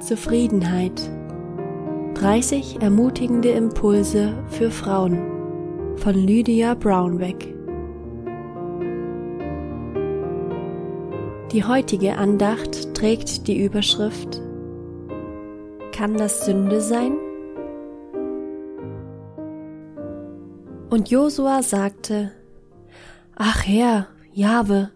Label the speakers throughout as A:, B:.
A: Zufriedenheit. 30 ermutigende Impulse für Frauen von Lydia Brownback. Die heutige Andacht trägt die Überschrift Kann das Sünde sein? Und Josua sagte, Ach Herr, Jahwe,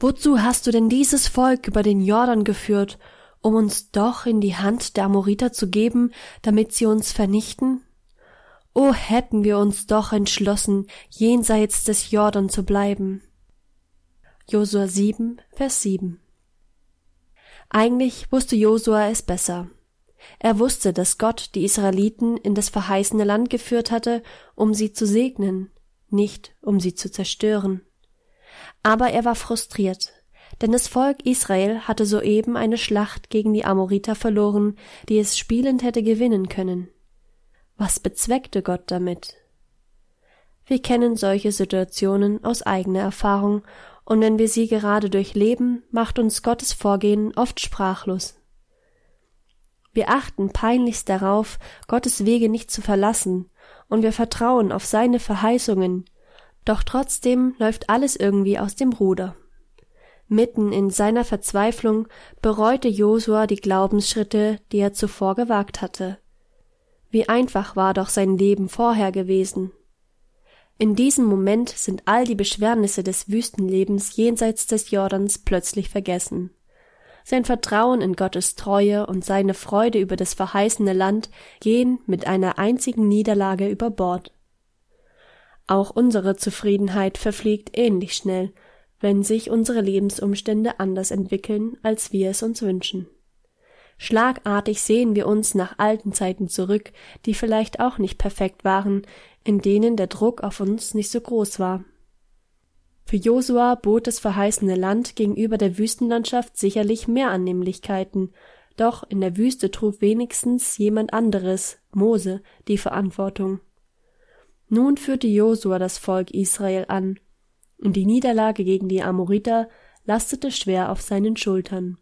A: wozu hast du denn dieses Volk über den Jordan geführt, um uns doch in die Hand der Amoriter zu geben, damit sie uns vernichten? O hätten wir uns doch entschlossen, jenseits des Jordan zu bleiben. Josua 7, Vers 7 Eigentlich wusste Josua es besser. Er wusste, dass Gott die Israeliten in das verheißene Land geführt hatte, um sie zu segnen, nicht um sie zu zerstören. Aber er war frustriert, denn das Volk Israel hatte soeben eine Schlacht gegen die Amoriter verloren, die es spielend hätte gewinnen können. Was bezweckte Gott damit? Wir kennen solche Situationen aus eigener Erfahrung, und wenn wir sie gerade durchleben, macht uns Gottes Vorgehen oft sprachlos. Wir achten peinlichst darauf, Gottes Wege nicht zu verlassen, und wir vertrauen auf seine Verheißungen, doch trotzdem läuft alles irgendwie aus dem Ruder. Mitten in seiner Verzweiflung bereute Josua die Glaubensschritte, die er zuvor gewagt hatte. Wie einfach war doch sein Leben vorher gewesen. In diesem Moment sind all die Beschwernisse des Wüstenlebens jenseits des Jordans plötzlich vergessen. Sein Vertrauen in Gottes Treue und seine Freude über das verheißene Land gehen mit einer einzigen Niederlage über Bord. Auch unsere Zufriedenheit verfliegt ähnlich schnell, wenn sich unsere Lebensumstände anders entwickeln, als wir es uns wünschen. Schlagartig sehen wir uns nach alten Zeiten zurück, die vielleicht auch nicht perfekt waren, in denen der Druck auf uns nicht so groß war. Für Josua bot das verheißene Land gegenüber der Wüstenlandschaft sicherlich mehr Annehmlichkeiten, doch in der Wüste trug wenigstens jemand anderes, Mose, die Verantwortung. Nun führte Josua das Volk Israel an, und die Niederlage gegen die Amoriter lastete schwer auf seinen Schultern.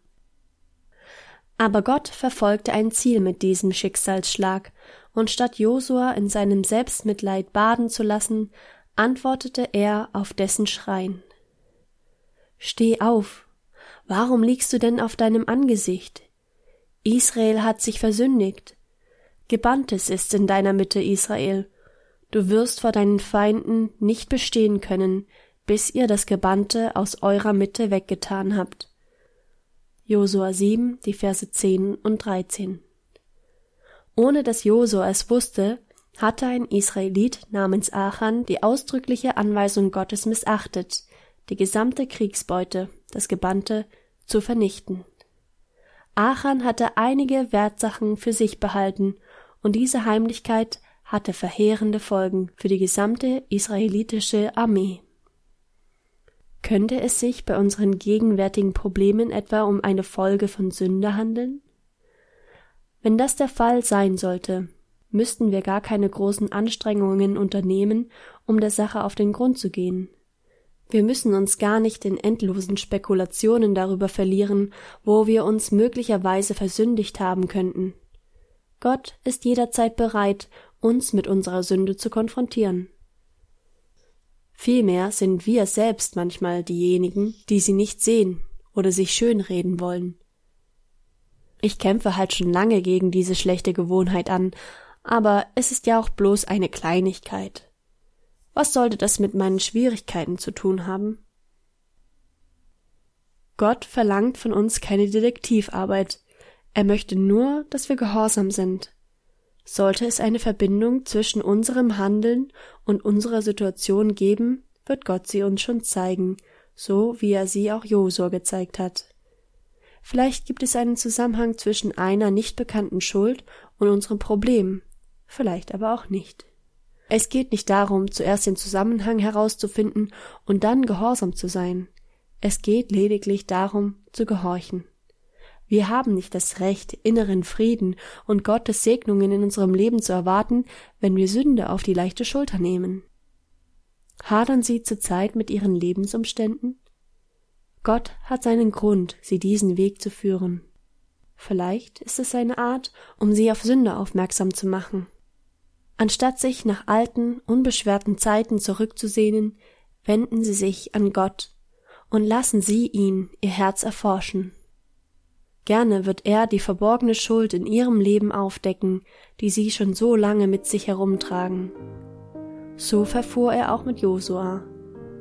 A: Aber Gott verfolgte ein Ziel mit diesem Schicksalsschlag, und statt Josua in seinem Selbstmitleid baden zu lassen, antwortete er auf dessen Schreien. Steh auf. Warum liegst du denn auf deinem Angesicht? Israel hat sich versündigt. Gebanntes ist in deiner Mitte, Israel. Du wirst vor deinen Feinden nicht bestehen können, bis ihr das Gebannte aus eurer Mitte weggetan habt. Josua 7, die Verse 10 und 13. Ohne dass Josua es wusste, hatte ein Israelit namens Achan die ausdrückliche Anweisung Gottes missachtet, die gesamte Kriegsbeute, das Gebannte, zu vernichten. Achan hatte einige Wertsachen für sich behalten, und diese Heimlichkeit hatte verheerende Folgen für die gesamte israelitische Armee. Könnte es sich bei unseren gegenwärtigen Problemen etwa um eine Folge von Sünde handeln? Wenn das der Fall sein sollte, müssten wir gar keine großen Anstrengungen unternehmen, um der Sache auf den Grund zu gehen. Wir müssen uns gar nicht in endlosen Spekulationen darüber verlieren, wo wir uns möglicherweise versündigt haben könnten. Gott ist jederzeit bereit, uns mit unserer Sünde zu konfrontieren. Vielmehr sind wir selbst manchmal diejenigen, die sie nicht sehen oder sich schönreden wollen. Ich kämpfe halt schon lange gegen diese schlechte Gewohnheit an, aber es ist ja auch bloß eine Kleinigkeit. Was sollte das mit meinen Schwierigkeiten zu tun haben? Gott verlangt von uns keine Detektivarbeit, er möchte nur, dass wir gehorsam sind. Sollte es eine Verbindung zwischen unserem Handeln und unserer Situation geben, wird Gott sie uns schon zeigen, so wie er sie auch Josua gezeigt hat. Vielleicht gibt es einen Zusammenhang zwischen einer nicht bekannten Schuld und unserem Problem, vielleicht aber auch nicht. Es geht nicht darum, zuerst den Zusammenhang herauszufinden und dann gehorsam zu sein. Es geht lediglich darum, zu gehorchen. Wir haben nicht das Recht, inneren Frieden und Gottes Segnungen in unserem Leben zu erwarten, wenn wir Sünde auf die leichte Schulter nehmen. Hadern Sie zurzeit mit Ihren Lebensumständen? Gott hat seinen Grund, Sie diesen Weg zu führen. Vielleicht ist es seine Art, um sie auf Sünde aufmerksam zu machen. Anstatt sich nach alten, unbeschwerten Zeiten zurückzusehnen, wenden sie sich an Gott und lassen sie ihn ihr Herz erforschen. Gerne wird er die verborgene Schuld in ihrem Leben aufdecken, die sie schon so lange mit sich herumtragen. So verfuhr er auch mit Josua.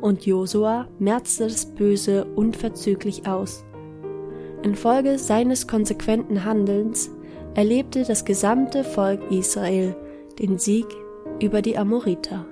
A: Und Josua merzte das Böse unverzüglich aus. Infolge seines konsequenten Handelns erlebte das gesamte Volk Israel den Sieg über die Amoriter.